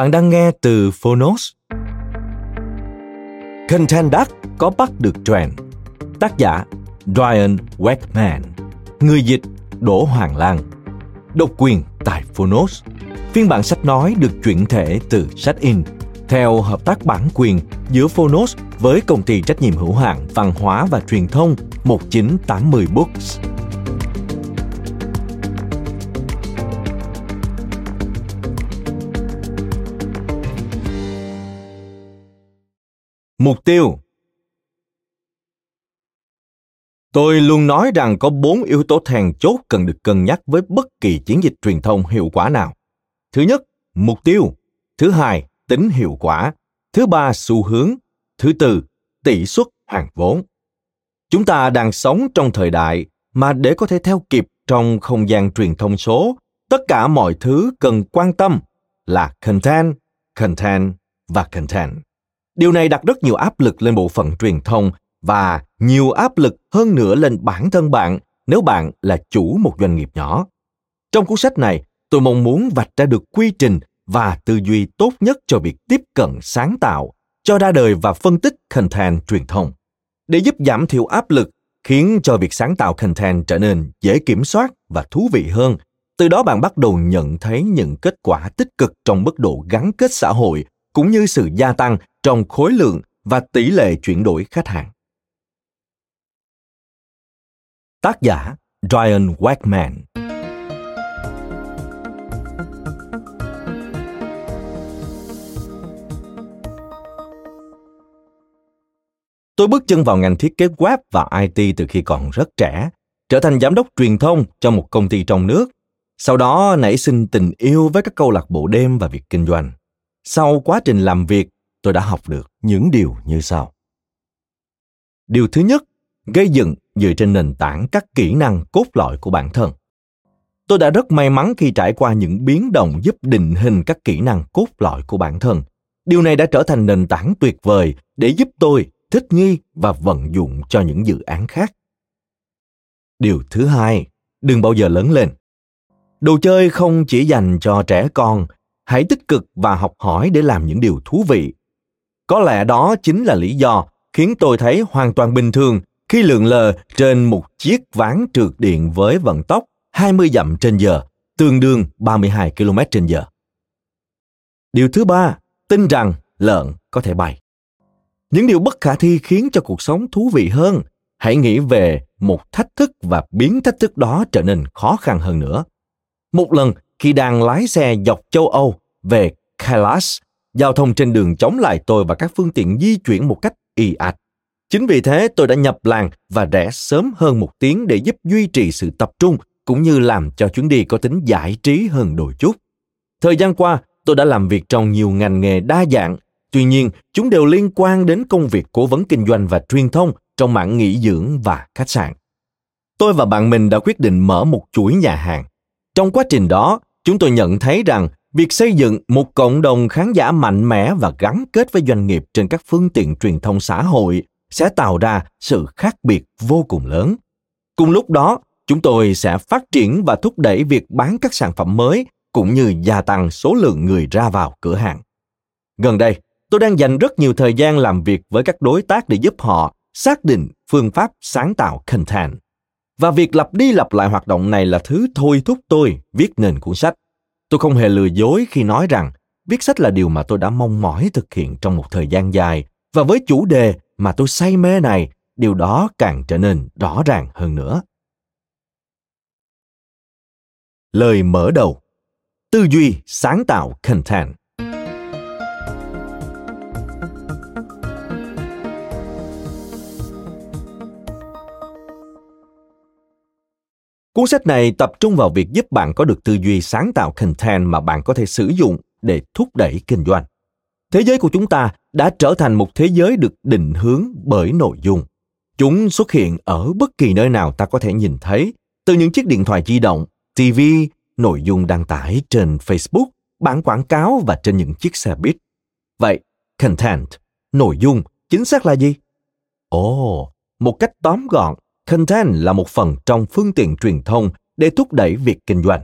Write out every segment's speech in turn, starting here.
Bạn đang nghe từ Phonos. Content Duck có bắt được trend. Tác giả, Ryan Wegman. Người dịch, Đỗ Hoàng Lan. Độc quyền tại Phonos. Phiên bản sách nói được chuyển thể từ sách in theo hợp tác bản quyền giữa Phonos với công ty trách nhiệm hữu hạn văn hóa và truyền thông 1980 Books. Mục tiêu Tôi luôn nói rằng có bốn yếu tố then chốt cần được cân nhắc với bất kỳ chiến dịch truyền thông hiệu quả nào. Thứ nhất, mục tiêu. Thứ hai, tính hiệu quả. Thứ ba, xu hướng. Thứ tư, tỷ suất hàng vốn. Chúng ta đang sống trong thời đại mà để có thể theo kịp trong không gian truyền thông số, tất cả mọi thứ cần quan tâm là content, content và content. Điều này đặt rất nhiều áp lực lên bộ phận truyền thông và nhiều áp lực hơn nữa lên bản thân bạn nếu bạn là chủ một doanh nghiệp nhỏ. Trong cuốn sách này, tôi mong muốn vạch ra được quy trình và tư duy tốt nhất cho việc tiếp cận sáng tạo, cho ra đời và phân tích content truyền thông. Để giúp giảm thiểu áp lực, khiến cho việc sáng tạo content trở nên dễ kiểm soát và thú vị hơn. Từ đó bạn bắt đầu nhận thấy những kết quả tích cực trong mức độ gắn kết xã hội cũng như sự gia tăng trong khối lượng và tỷ lệ chuyển đổi khách hàng. Tác giả Ryan Wagman Tôi bước chân vào ngành thiết kế web và IT từ khi còn rất trẻ, trở thành giám đốc truyền thông cho một công ty trong nước. Sau đó nảy sinh tình yêu với các câu lạc bộ đêm và việc kinh doanh. Sau quá trình làm việc, tôi đã học được những điều như sau. Điều thứ nhất, gây dựng dựa trên nền tảng các kỹ năng cốt lõi của bản thân. Tôi đã rất may mắn khi trải qua những biến động giúp định hình các kỹ năng cốt lõi của bản thân. Điều này đã trở thành nền tảng tuyệt vời để giúp tôi thích nghi và vận dụng cho những dự án khác. Điều thứ hai, đừng bao giờ lớn lên. Đồ chơi không chỉ dành cho trẻ con, hãy tích cực và học hỏi để làm những điều thú vị. Có lẽ đó chính là lý do khiến tôi thấy hoàn toàn bình thường khi lượn lờ trên một chiếc ván trượt điện với vận tốc 20 dặm trên giờ, tương đương 32 km trên giờ. Điều thứ ba, tin rằng lợn có thể bay. Những điều bất khả thi khiến cho cuộc sống thú vị hơn. Hãy nghĩ về một thách thức và biến thách thức đó trở nên khó khăn hơn nữa. Một lần khi đang lái xe dọc châu Âu về Kailash, giao thông trên đường chống lại tôi và các phương tiện di chuyển một cách y ạch. Chính vì thế tôi đã nhập làng và rẽ sớm hơn một tiếng để giúp duy trì sự tập trung cũng như làm cho chuyến đi có tính giải trí hơn đôi chút. Thời gian qua, tôi đã làm việc trong nhiều ngành nghề đa dạng, tuy nhiên chúng đều liên quan đến công việc cố vấn kinh doanh và truyền thông trong mảng nghỉ dưỡng và khách sạn. Tôi và bạn mình đã quyết định mở một chuỗi nhà hàng. Trong quá trình đó, chúng tôi nhận thấy rằng việc xây dựng một cộng đồng khán giả mạnh mẽ và gắn kết với doanh nghiệp trên các phương tiện truyền thông xã hội sẽ tạo ra sự khác biệt vô cùng lớn. Cùng lúc đó, chúng tôi sẽ phát triển và thúc đẩy việc bán các sản phẩm mới cũng như gia tăng số lượng người ra vào cửa hàng. Gần đây, tôi đang dành rất nhiều thời gian làm việc với các đối tác để giúp họ xác định phương pháp sáng tạo content Và việc lặp đi lặp lại hoạt động này là thứ thôi thúc tôi viết nền cuốn sách. Tôi không hề lừa dối khi nói rằng viết sách là điều mà tôi đã mong mỏi thực hiện trong một thời gian dài. Và với chủ đề mà tôi say mê này, điều đó càng trở nên rõ ràng hơn nữa. Lời mở đầu. Tư duy sáng tạo content. Cuốn sách này tập trung vào việc giúp bạn có được tư duy sáng tạo content mà bạn có thể sử dụng để thúc đẩy kinh doanh. Thế giới của chúng ta đã trở thành một thế giới được định hướng bởi nội dung. Chúng xuất hiện ở bất kỳ nơi nào ta có thể nhìn thấy, từ những chiếc điện thoại di động, TV, nội dung đăng tải trên Facebook, bản quảng cáo và trên những chiếc xe buýt. Vậy, content, nội dung, chính xác là gì? Ồ, oh, một cách tóm gọn, content là một phần trong phương tiện truyền thông để thúc đẩy việc kinh doanh.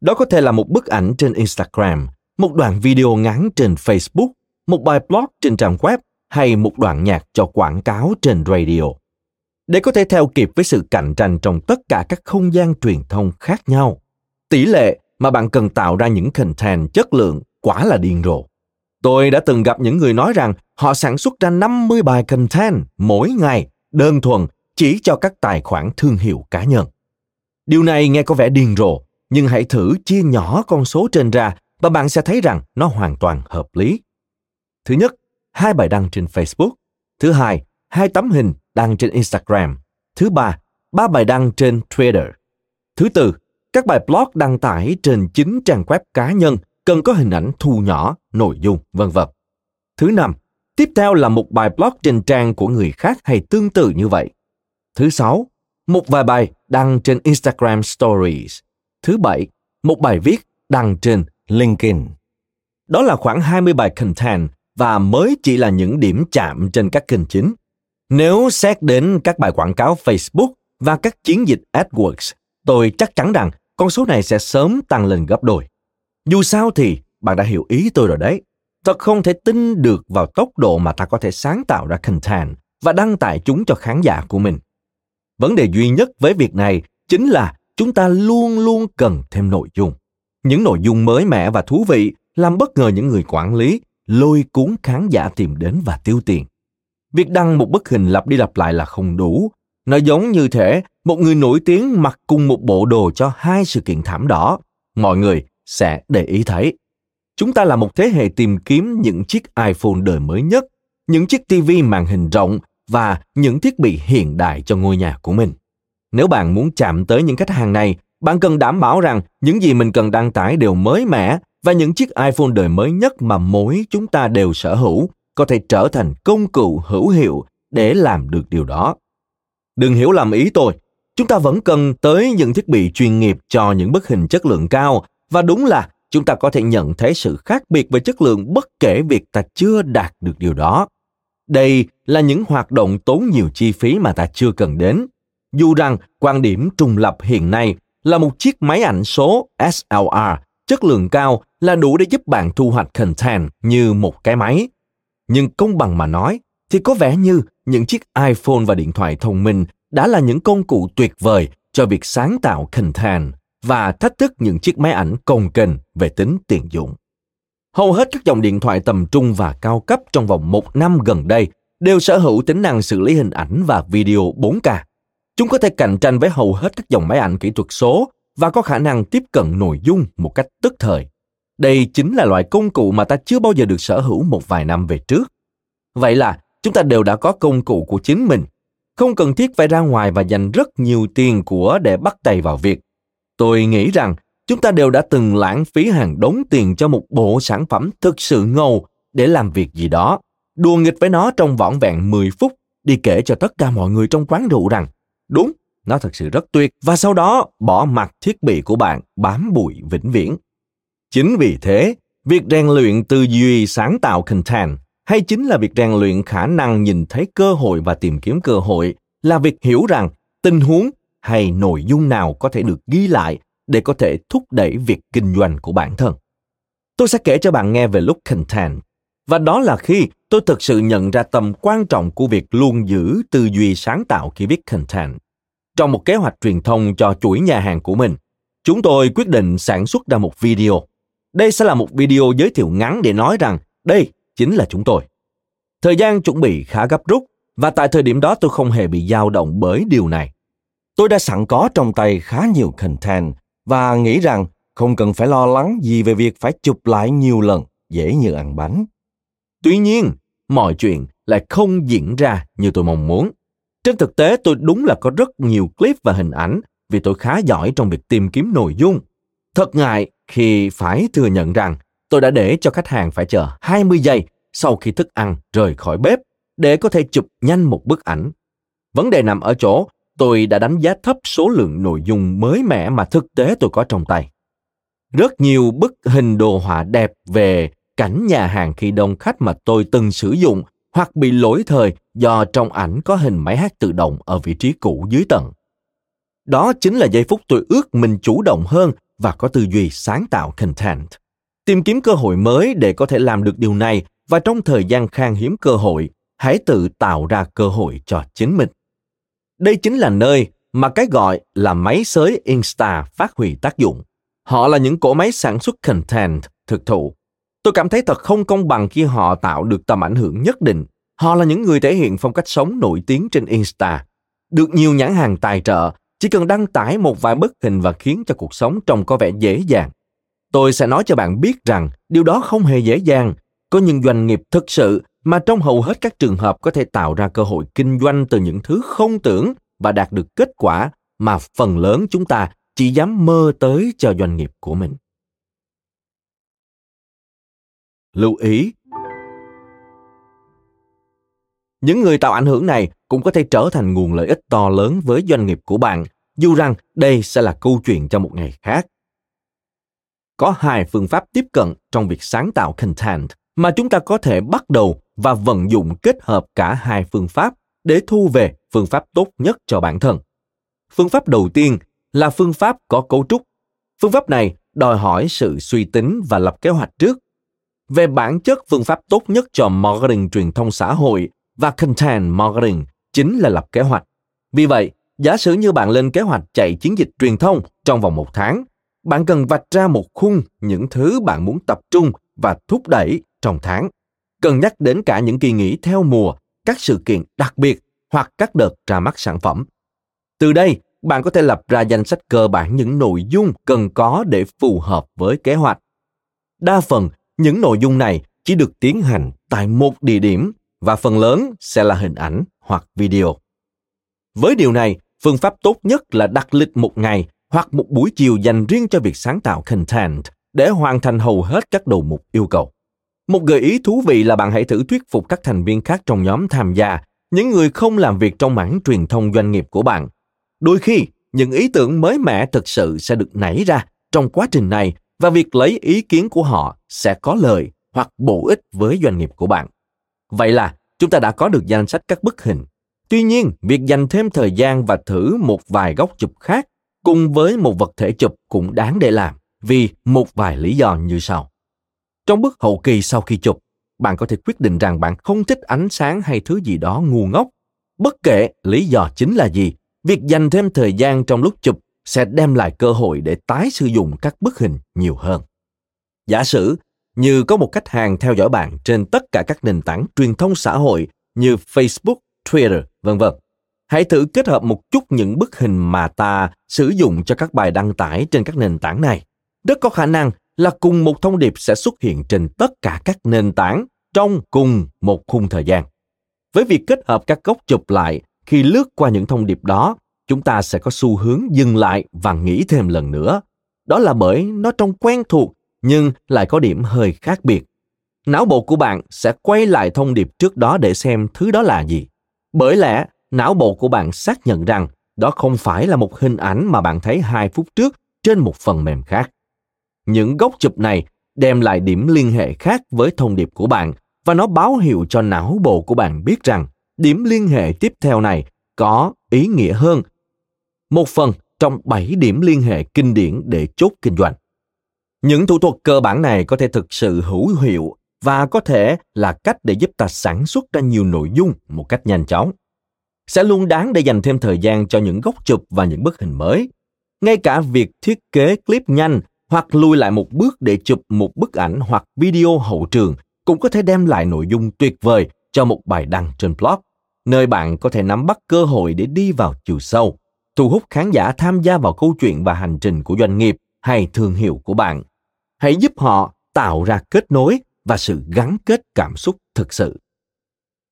Đó có thể là một bức ảnh trên Instagram, một đoạn video ngắn trên Facebook, một bài blog trên trang web hay một đoạn nhạc cho quảng cáo trên radio. Để có thể theo kịp với sự cạnh tranh trong tất cả các không gian truyền thông khác nhau, tỷ lệ mà bạn cần tạo ra những content chất lượng quả là điên rồ. Tôi đã từng gặp những người nói rằng họ sản xuất ra 50 bài content mỗi ngày đơn thuần chỉ cho các tài khoản thương hiệu cá nhân. Điều này nghe có vẻ điên rồ, nhưng hãy thử chia nhỏ con số trên ra và bạn sẽ thấy rằng nó hoàn toàn hợp lý. Thứ nhất, hai bài đăng trên Facebook. Thứ hai, hai tấm hình đăng trên Instagram. Thứ ba, ba bài đăng trên Twitter. Thứ tư, các bài blog đăng tải trên chính trang web cá nhân cần có hình ảnh thu nhỏ, nội dung, vân vân. Thứ năm, tiếp theo là một bài blog trên trang của người khác hay tương tự như vậy. Thứ sáu, một vài bài đăng trên Instagram Stories. Thứ bảy, một bài viết đăng trên LinkedIn. Đó là khoảng 20 bài content và mới chỉ là những điểm chạm trên các kênh chính. Nếu xét đến các bài quảng cáo Facebook và các chiến dịch AdWords, tôi chắc chắn rằng con số này sẽ sớm tăng lên gấp đôi. Dù sao thì bạn đã hiểu ý tôi rồi đấy. Thật không thể tin được vào tốc độ mà ta có thể sáng tạo ra content và đăng tải chúng cho khán giả của mình. Vấn đề duy nhất với việc này chính là chúng ta luôn luôn cần thêm nội dung. Những nội dung mới mẻ và thú vị làm bất ngờ những người quản lý, lôi cuốn khán giả tìm đến và tiêu tiền. Việc đăng một bức hình lặp đi lặp lại là không đủ. Nó giống như thể một người nổi tiếng mặc cùng một bộ đồ cho hai sự kiện thảm đỏ. Mọi người sẽ để ý thấy. Chúng ta là một thế hệ tìm kiếm những chiếc iPhone đời mới nhất, những chiếc TV màn hình rộng và những thiết bị hiện đại cho ngôi nhà của mình. Nếu bạn muốn chạm tới những khách hàng này, bạn cần đảm bảo rằng những gì mình cần đăng tải đều mới mẻ và những chiếc iPhone đời mới nhất mà mỗi chúng ta đều sở hữu có thể trở thành công cụ hữu hiệu để làm được điều đó. Đừng hiểu lầm ý tôi, chúng ta vẫn cần tới những thiết bị chuyên nghiệp cho những bức hình chất lượng cao và đúng là chúng ta có thể nhận thấy sự khác biệt về chất lượng bất kể việc ta chưa đạt được điều đó. Đây là những hoạt động tốn nhiều chi phí mà ta chưa cần đến. Dù rằng quan điểm trùng lập hiện nay là một chiếc máy ảnh số SLR chất lượng cao là đủ để giúp bạn thu hoạch content như một cái máy. Nhưng công bằng mà nói, thì có vẻ như những chiếc iPhone và điện thoại thông minh đã là những công cụ tuyệt vời cho việc sáng tạo content và thách thức những chiếc máy ảnh công kênh về tính tiện dụng. Hầu hết các dòng điện thoại tầm trung và cao cấp trong vòng một năm gần đây đều sở hữu tính năng xử lý hình ảnh và video 4K. Chúng có thể cạnh tranh với hầu hết các dòng máy ảnh kỹ thuật số và có khả năng tiếp cận nội dung một cách tức thời. Đây chính là loại công cụ mà ta chưa bao giờ được sở hữu một vài năm về trước. Vậy là chúng ta đều đã có công cụ của chính mình, không cần thiết phải ra ngoài và dành rất nhiều tiền của để bắt tay vào việc. Tôi nghĩ rằng chúng ta đều đã từng lãng phí hàng đống tiền cho một bộ sản phẩm thực sự ngầu để làm việc gì đó, đùa nghịch với nó trong vỏn vẹn 10 phút đi kể cho tất cả mọi người trong quán rượu rằng đúng nó thật sự rất tuyệt và sau đó bỏ mặt thiết bị của bạn bám bụi vĩnh viễn. Chính vì thế, việc rèn luyện tư duy sáng tạo content hay chính là việc rèn luyện khả năng nhìn thấy cơ hội và tìm kiếm cơ hội là việc hiểu rằng tình huống hay nội dung nào có thể được ghi lại để có thể thúc đẩy việc kinh doanh của bản thân. Tôi sẽ kể cho bạn nghe về lúc content và đó là khi tôi thực sự nhận ra tầm quan trọng của việc luôn giữ tư duy sáng tạo khi viết content trong một kế hoạch truyền thông cho chuỗi nhà hàng của mình. Chúng tôi quyết định sản xuất ra một video. Đây sẽ là một video giới thiệu ngắn để nói rằng đây chính là chúng tôi. Thời gian chuẩn bị khá gấp rút và tại thời điểm đó tôi không hề bị dao động bởi điều này. Tôi đã sẵn có trong tay khá nhiều content và nghĩ rằng không cần phải lo lắng gì về việc phải chụp lại nhiều lần, dễ như ăn bánh. Tuy nhiên, mọi chuyện lại không diễn ra như tôi mong muốn. Trên thực tế, tôi đúng là có rất nhiều clip và hình ảnh vì tôi khá giỏi trong việc tìm kiếm nội dung. Thật ngại khi phải thừa nhận rằng tôi đã để cho khách hàng phải chờ 20 giây sau khi thức ăn rời khỏi bếp để có thể chụp nhanh một bức ảnh. Vấn đề nằm ở chỗ tôi đã đánh giá thấp số lượng nội dung mới mẻ mà thực tế tôi có trong tay. Rất nhiều bức hình đồ họa đẹp về cảnh nhà hàng khi đông khách mà tôi từng sử dụng hoặc bị lỗi thời do trong ảnh có hình máy hát tự động ở vị trí cũ dưới tầng. Đó chính là giây phút tôi ước mình chủ động hơn và có tư duy sáng tạo content. Tìm kiếm cơ hội mới để có thể làm được điều này và trong thời gian khan hiếm cơ hội, hãy tự tạo ra cơ hội cho chính mình. Đây chính là nơi mà cái gọi là máy xới Insta phát huy tác dụng. Họ là những cỗ máy sản xuất content thực thụ. Tôi cảm thấy thật không công bằng khi họ tạo được tầm ảnh hưởng nhất định. Họ là những người thể hiện phong cách sống nổi tiếng trên Insta. Được nhiều nhãn hàng tài trợ, chỉ cần đăng tải một vài bức hình và khiến cho cuộc sống trông có vẻ dễ dàng. Tôi sẽ nói cho bạn biết rằng điều đó không hề dễ dàng. Có những doanh nghiệp thực sự mà trong hầu hết các trường hợp có thể tạo ra cơ hội kinh doanh từ những thứ không tưởng và đạt được kết quả mà phần lớn chúng ta chỉ dám mơ tới cho doanh nghiệp của mình. Lưu ý những người tạo ảnh hưởng này cũng có thể trở thành nguồn lợi ích to lớn với doanh nghiệp của bạn, dù rằng đây sẽ là câu chuyện cho một ngày khác. Có hai phương pháp tiếp cận trong việc sáng tạo content mà chúng ta có thể bắt đầu và vận dụng kết hợp cả hai phương pháp để thu về phương pháp tốt nhất cho bản thân. Phương pháp đầu tiên là phương pháp có cấu trúc. Phương pháp này đòi hỏi sự suy tính và lập kế hoạch trước. Về bản chất phương pháp tốt nhất cho marketing truyền thông xã hội và content marketing chính là lập kế hoạch. Vì vậy, giả sử như bạn lên kế hoạch chạy chiến dịch truyền thông trong vòng một tháng, bạn cần vạch ra một khung những thứ bạn muốn tập trung và thúc đẩy trong tháng cần nhắc đến cả những kỳ nghỉ theo mùa, các sự kiện đặc biệt hoặc các đợt ra mắt sản phẩm. Từ đây, bạn có thể lập ra danh sách cơ bản những nội dung cần có để phù hợp với kế hoạch. Đa phần, những nội dung này chỉ được tiến hành tại một địa điểm và phần lớn sẽ là hình ảnh hoặc video. Với điều này, phương pháp tốt nhất là đặt lịch một ngày hoặc một buổi chiều dành riêng cho việc sáng tạo content để hoàn thành hầu hết các đầu mục yêu cầu. Một gợi ý thú vị là bạn hãy thử thuyết phục các thành viên khác trong nhóm tham gia, những người không làm việc trong mảng truyền thông doanh nghiệp của bạn. Đôi khi, những ý tưởng mới mẻ thực sự sẽ được nảy ra trong quá trình này và việc lấy ý kiến của họ sẽ có lợi hoặc bổ ích với doanh nghiệp của bạn. Vậy là chúng ta đã có được danh sách các bức hình. Tuy nhiên, việc dành thêm thời gian và thử một vài góc chụp khác cùng với một vật thể chụp cũng đáng để làm vì một vài lý do như sau. Trong bước hậu kỳ sau khi chụp, bạn có thể quyết định rằng bạn không thích ánh sáng hay thứ gì đó ngu ngốc. Bất kể lý do chính là gì, việc dành thêm thời gian trong lúc chụp sẽ đem lại cơ hội để tái sử dụng các bức hình nhiều hơn. Giả sử như có một khách hàng theo dõi bạn trên tất cả các nền tảng truyền thông xã hội như Facebook, Twitter, vân vân. Hãy thử kết hợp một chút những bức hình mà ta sử dụng cho các bài đăng tải trên các nền tảng này. Rất có khả năng là cùng một thông điệp sẽ xuất hiện trên tất cả các nền tảng trong cùng một khung thời gian. Với việc kết hợp các góc chụp lại khi lướt qua những thông điệp đó, chúng ta sẽ có xu hướng dừng lại và nghĩ thêm lần nữa. Đó là bởi nó trông quen thuộc nhưng lại có điểm hơi khác biệt. Não bộ của bạn sẽ quay lại thông điệp trước đó để xem thứ đó là gì. Bởi lẽ, não bộ của bạn xác nhận rằng đó không phải là một hình ảnh mà bạn thấy hai phút trước trên một phần mềm khác. Những góc chụp này đem lại điểm liên hệ khác với thông điệp của bạn và nó báo hiệu cho não bộ của bạn biết rằng điểm liên hệ tiếp theo này có ý nghĩa hơn. Một phần trong 7 điểm liên hệ kinh điển để chốt kinh doanh. Những thủ thuật cơ bản này có thể thực sự hữu hiệu và có thể là cách để giúp ta sản xuất ra nhiều nội dung một cách nhanh chóng. sẽ luôn đáng để dành thêm thời gian cho những góc chụp và những bức hình mới. Ngay cả việc thiết kế clip nhanh hoặc lùi lại một bước để chụp một bức ảnh hoặc video hậu trường cũng có thể đem lại nội dung tuyệt vời cho một bài đăng trên blog, nơi bạn có thể nắm bắt cơ hội để đi vào chiều sâu, thu hút khán giả tham gia vào câu chuyện và hành trình của doanh nghiệp hay thương hiệu của bạn. Hãy giúp họ tạo ra kết nối và sự gắn kết cảm xúc thực sự.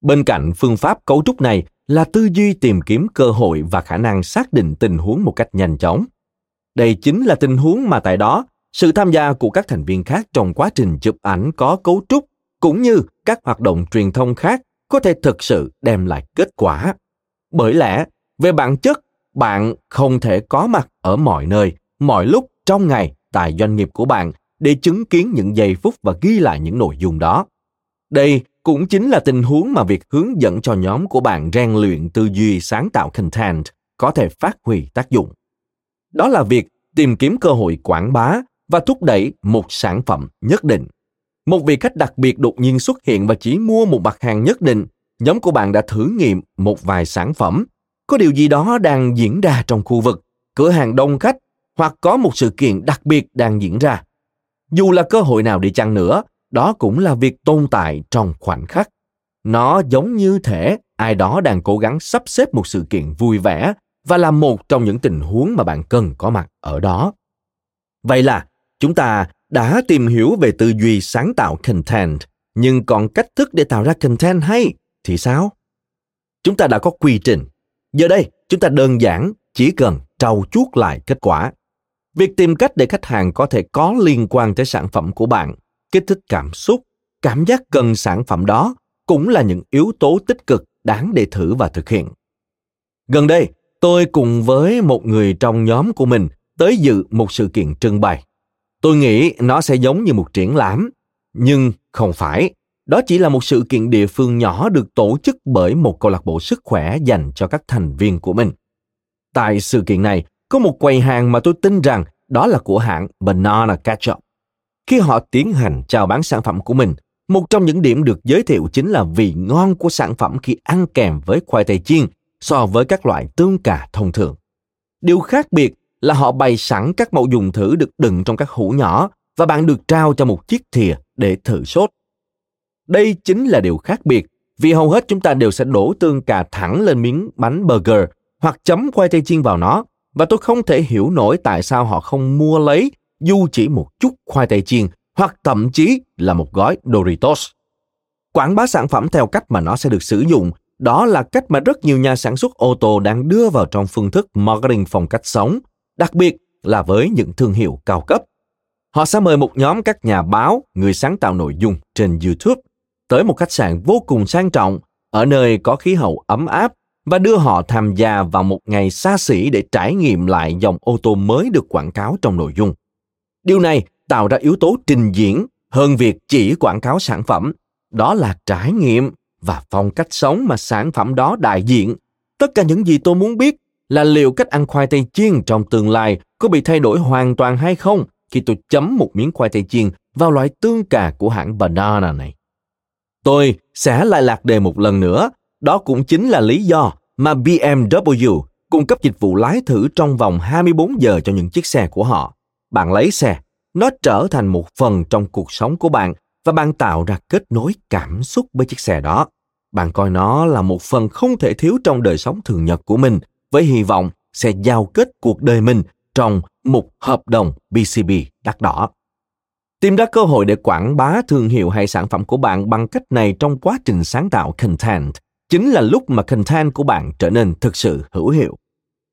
Bên cạnh phương pháp cấu trúc này là tư duy tìm kiếm cơ hội và khả năng xác định tình huống một cách nhanh chóng. Đây chính là tình huống mà tại đó, sự tham gia của các thành viên khác trong quá trình chụp ảnh có cấu trúc cũng như các hoạt động truyền thông khác có thể thực sự đem lại kết quả. Bởi lẽ, về bản chất, bạn không thể có mặt ở mọi nơi, mọi lúc trong ngày tại doanh nghiệp của bạn để chứng kiến những giây phút và ghi lại những nội dung đó. Đây cũng chính là tình huống mà việc hướng dẫn cho nhóm của bạn rèn luyện tư duy sáng tạo content có thể phát huy tác dụng. Đó là việc tìm kiếm cơ hội quảng bá và thúc đẩy một sản phẩm nhất định. Một vị khách đặc biệt đột nhiên xuất hiện và chỉ mua một mặt hàng nhất định, nhóm của bạn đã thử nghiệm một vài sản phẩm. Có điều gì đó đang diễn ra trong khu vực, cửa hàng đông khách hoặc có một sự kiện đặc biệt đang diễn ra. Dù là cơ hội nào đi chăng nữa, đó cũng là việc tồn tại trong khoảnh khắc nó giống như thể ai đó đang cố gắng sắp xếp một sự kiện vui vẻ và là một trong những tình huống mà bạn cần có mặt ở đó vậy là chúng ta đã tìm hiểu về tư duy sáng tạo content, nhưng còn cách thức để tạo ra content hay thì sao? Chúng ta đã có quy trình. Giờ đây, chúng ta đơn giản chỉ cần trau chuốt lại kết quả. Việc tìm cách để khách hàng có thể có liên quan tới sản phẩm của bạn, kích thích cảm xúc, cảm giác cần sản phẩm đó cũng là những yếu tố tích cực đáng để thử và thực hiện. Gần đây, tôi cùng với một người trong nhóm của mình tới dự một sự kiện trưng bày tôi nghĩ nó sẽ giống như một triển lãm nhưng không phải. Đó chỉ là một sự kiện địa phương nhỏ được tổ chức bởi một câu lạc bộ sức khỏe dành cho các thành viên của mình. Tại sự kiện này có một quầy hàng mà tôi tin rằng đó là của hãng banana ketchup. Khi họ tiến hành chào bán sản phẩm của mình, một trong những điểm được giới thiệu chính là vị ngon của sản phẩm khi ăn kèm với khoai tây chiên so với các loại tương cà thông thường. Điều khác biệt là họ bày sẵn các mẫu dùng thử được đựng trong các hũ nhỏ và bạn được trao cho một chiếc thìa để thử sốt. Đây chính là điều khác biệt vì hầu hết chúng ta đều sẽ đổ tương cà thẳng lên miếng bánh burger hoặc chấm khoai tây chiên vào nó và tôi không thể hiểu nổi tại sao họ không mua lấy dù chỉ một chút khoai tây chiên hoặc thậm chí là một gói Doritos. Quảng bá sản phẩm theo cách mà nó sẽ được sử dụng, đó là cách mà rất nhiều nhà sản xuất ô tô đang đưa vào trong phương thức marketing phong cách sống, đặc biệt là với những thương hiệu cao cấp. Họ sẽ mời một nhóm các nhà báo, người sáng tạo nội dung trên YouTube tới một khách sạn vô cùng sang trọng ở nơi có khí hậu ấm áp và đưa họ tham gia vào một ngày xa xỉ để trải nghiệm lại dòng ô tô mới được quảng cáo trong nội dung. Điều này tạo ra yếu tố trình diễn hơn việc chỉ quảng cáo sản phẩm. Đó là trải nghiệm và phong cách sống mà sản phẩm đó đại diện. Tất cả những gì tôi muốn biết là liệu cách ăn khoai tây chiên trong tương lai có bị thay đổi hoàn toàn hay không khi tôi chấm một miếng khoai tây chiên vào loại tương cà của hãng Banana này. Tôi sẽ lại lạc đề một lần nữa, đó cũng chính là lý do mà BMW cung cấp dịch vụ lái thử trong vòng 24 giờ cho những chiếc xe của họ. Bạn lấy xe nó trở thành một phần trong cuộc sống của bạn và bạn tạo ra kết nối cảm xúc với chiếc xe đó. Bạn coi nó là một phần không thể thiếu trong đời sống thường nhật của mình với hy vọng sẽ giao kết cuộc đời mình trong một hợp đồng BCB đắt đỏ. Tìm ra cơ hội để quảng bá thương hiệu hay sản phẩm của bạn bằng cách này trong quá trình sáng tạo content chính là lúc mà content của bạn trở nên thực sự hữu hiệu.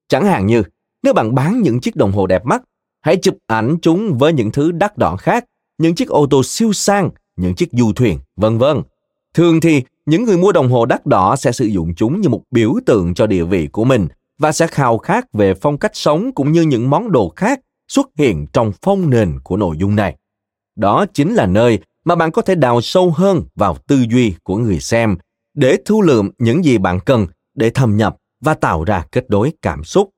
Chẳng hạn như nếu bạn bán những chiếc đồng hồ đẹp mắt Hãy chụp ảnh chúng với những thứ đắt đỏ khác, những chiếc ô tô siêu sang, những chiếc du thuyền, vân vân. Thường thì những người mua đồng hồ đắt đỏ sẽ sử dụng chúng như một biểu tượng cho địa vị của mình và sẽ khao khát về phong cách sống cũng như những món đồ khác xuất hiện trong phong nền của nội dung này. Đó chính là nơi mà bạn có thể đào sâu hơn vào tư duy của người xem để thu lượm những gì bạn cần để thâm nhập và tạo ra kết nối cảm xúc.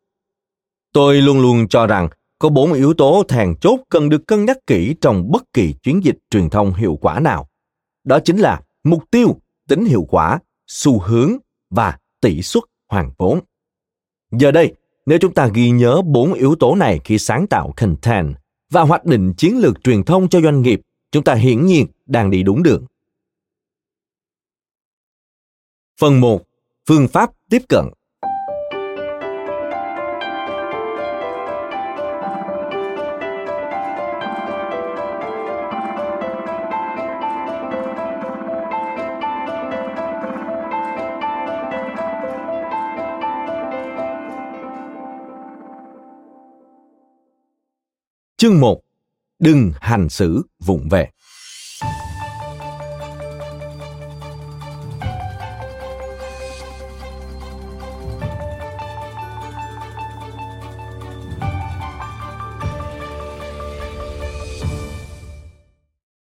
Tôi luôn luôn cho rằng có bốn yếu tố thèn chốt cần được cân nhắc kỹ trong bất kỳ chuyến dịch truyền thông hiệu quả nào. Đó chính là mục tiêu, tính hiệu quả, xu hướng và tỷ suất hoàn vốn. Giờ đây, nếu chúng ta ghi nhớ bốn yếu tố này khi sáng tạo content và hoạch định chiến lược truyền thông cho doanh nghiệp, chúng ta hiển nhiên đang đi đúng đường. Phần 1. Phương pháp tiếp cận Chương 1. Đừng hành xử vụng về.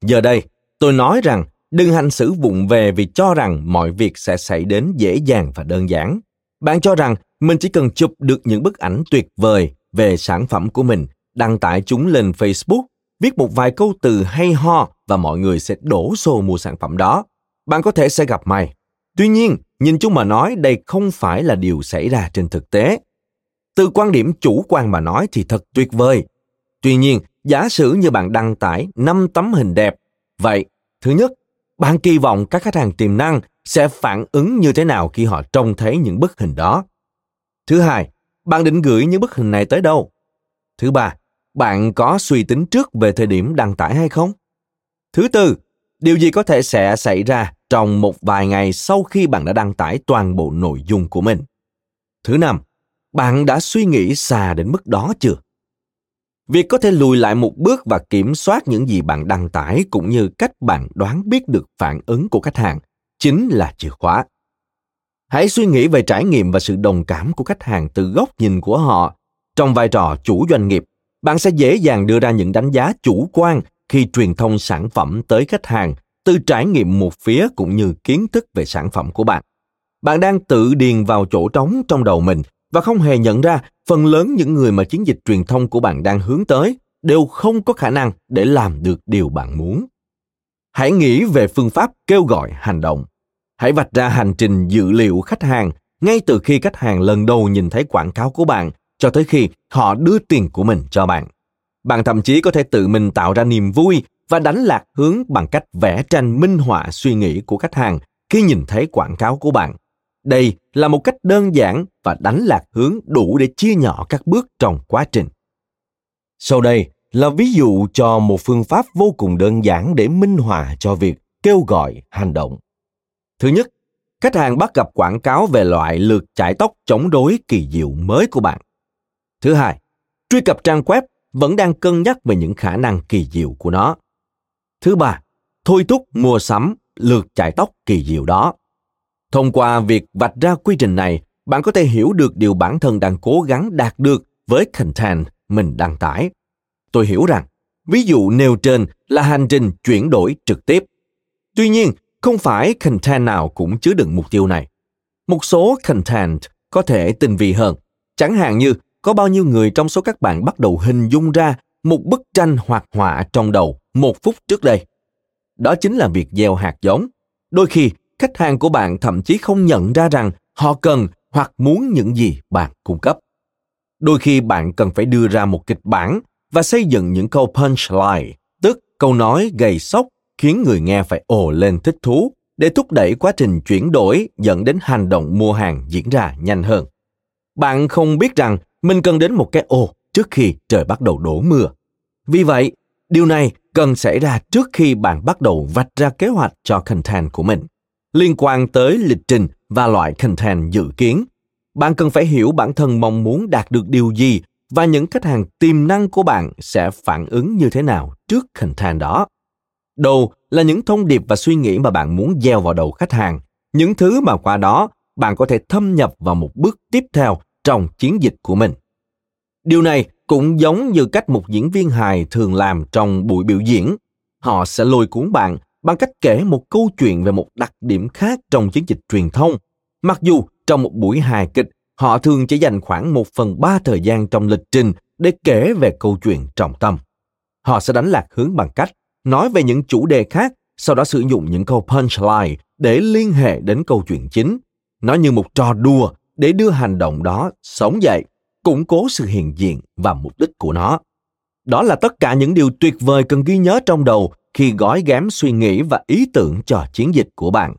Giờ đây, tôi nói rằng đừng hành xử vụng về vì cho rằng mọi việc sẽ xảy đến dễ dàng và đơn giản. Bạn cho rằng mình chỉ cần chụp được những bức ảnh tuyệt vời về sản phẩm của mình đăng tải chúng lên Facebook, viết một vài câu từ hay ho và mọi người sẽ đổ xô mua sản phẩm đó. Bạn có thể sẽ gặp may. Tuy nhiên, nhìn chung mà nói đây không phải là điều xảy ra trên thực tế. Từ quan điểm chủ quan mà nói thì thật tuyệt vời. Tuy nhiên, giả sử như bạn đăng tải 5 tấm hình đẹp, vậy, thứ nhất, bạn kỳ vọng các khách hàng tiềm năng sẽ phản ứng như thế nào khi họ trông thấy những bức hình đó. Thứ hai, bạn định gửi những bức hình này tới đâu? Thứ ba, bạn có suy tính trước về thời điểm đăng tải hay không? Thứ tư, điều gì có thể sẽ xảy ra trong một vài ngày sau khi bạn đã đăng tải toàn bộ nội dung của mình? Thứ năm, bạn đã suy nghĩ xa đến mức đó chưa? Việc có thể lùi lại một bước và kiểm soát những gì bạn đăng tải cũng như cách bạn đoán biết được phản ứng của khách hàng chính là chìa khóa. Hãy suy nghĩ về trải nghiệm và sự đồng cảm của khách hàng từ góc nhìn của họ trong vai trò chủ doanh nghiệp bạn sẽ dễ dàng đưa ra những đánh giá chủ quan khi truyền thông sản phẩm tới khách hàng, từ trải nghiệm một phía cũng như kiến thức về sản phẩm của bạn. Bạn đang tự điền vào chỗ trống trong đầu mình và không hề nhận ra phần lớn những người mà chiến dịch truyền thông của bạn đang hướng tới đều không có khả năng để làm được điều bạn muốn. Hãy nghĩ về phương pháp kêu gọi hành động. Hãy vạch ra hành trình dự liệu khách hàng ngay từ khi khách hàng lần đầu nhìn thấy quảng cáo của bạn cho tới khi họ đưa tiền của mình cho bạn. Bạn thậm chí có thể tự mình tạo ra niềm vui và đánh lạc hướng bằng cách vẽ tranh minh họa suy nghĩ của khách hàng khi nhìn thấy quảng cáo của bạn. Đây là một cách đơn giản và đánh lạc hướng đủ để chia nhỏ các bước trong quá trình. Sau đây là ví dụ cho một phương pháp vô cùng đơn giản để minh họa cho việc kêu gọi hành động. Thứ nhất, khách hàng bắt gặp quảng cáo về loại lượt chải tóc chống đối kỳ diệu mới của bạn. Thứ hai, truy cập trang web vẫn đang cân nhắc về những khả năng kỳ diệu của nó. Thứ ba, thôi thúc mua sắm lượt chạy tóc kỳ diệu đó. Thông qua việc vạch ra quy trình này, bạn có thể hiểu được điều bản thân đang cố gắng đạt được với content mình đăng tải. Tôi hiểu rằng, ví dụ nêu trên là hành trình chuyển đổi trực tiếp. Tuy nhiên, không phải content nào cũng chứa đựng mục tiêu này. Một số content có thể tinh vi hơn, chẳng hạn như có bao nhiêu người trong số các bạn bắt đầu hình dung ra một bức tranh hoạt họa trong đầu một phút trước đây? Đó chính là việc gieo hạt giống. Đôi khi, khách hàng của bạn thậm chí không nhận ra rằng họ cần hoặc muốn những gì bạn cung cấp. Đôi khi bạn cần phải đưa ra một kịch bản và xây dựng những câu punchline, tức câu nói gây sốc khiến người nghe phải ồ lên thích thú để thúc đẩy quá trình chuyển đổi dẫn đến hành động mua hàng diễn ra nhanh hơn. Bạn không biết rằng mình cần đến một cái ô trước khi trời bắt đầu đổ mưa. Vì vậy, điều này cần xảy ra trước khi bạn bắt đầu vạch ra kế hoạch cho content của mình. Liên quan tới lịch trình và loại content dự kiến, bạn cần phải hiểu bản thân mong muốn đạt được điều gì và những khách hàng tiềm năng của bạn sẽ phản ứng như thế nào trước content đó. Đầu là những thông điệp và suy nghĩ mà bạn muốn gieo vào đầu khách hàng, những thứ mà qua đó bạn có thể thâm nhập vào một bước tiếp theo trong chiến dịch của mình. Điều này cũng giống như cách một diễn viên hài thường làm trong buổi biểu diễn. Họ sẽ lôi cuốn bạn bằng cách kể một câu chuyện về một đặc điểm khác trong chiến dịch truyền thông. Mặc dù trong một buổi hài kịch, họ thường chỉ dành khoảng một phần ba thời gian trong lịch trình để kể về câu chuyện trọng tâm. Họ sẽ đánh lạc hướng bằng cách nói về những chủ đề khác, sau đó sử dụng những câu punchline để liên hệ đến câu chuyện chính. Nó như một trò đùa để đưa hành động đó sống dậy, củng cố sự hiện diện và mục đích của nó. Đó là tất cả những điều tuyệt vời cần ghi nhớ trong đầu khi gói ghém suy nghĩ và ý tưởng cho chiến dịch của bạn.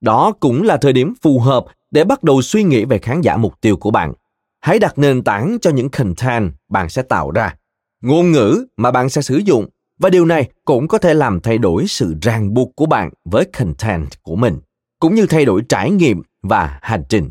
Đó cũng là thời điểm phù hợp để bắt đầu suy nghĩ về khán giả mục tiêu của bạn. Hãy đặt nền tảng cho những content bạn sẽ tạo ra, ngôn ngữ mà bạn sẽ sử dụng, và điều này cũng có thể làm thay đổi sự ràng buộc của bạn với content của mình, cũng như thay đổi trải nghiệm và hành trình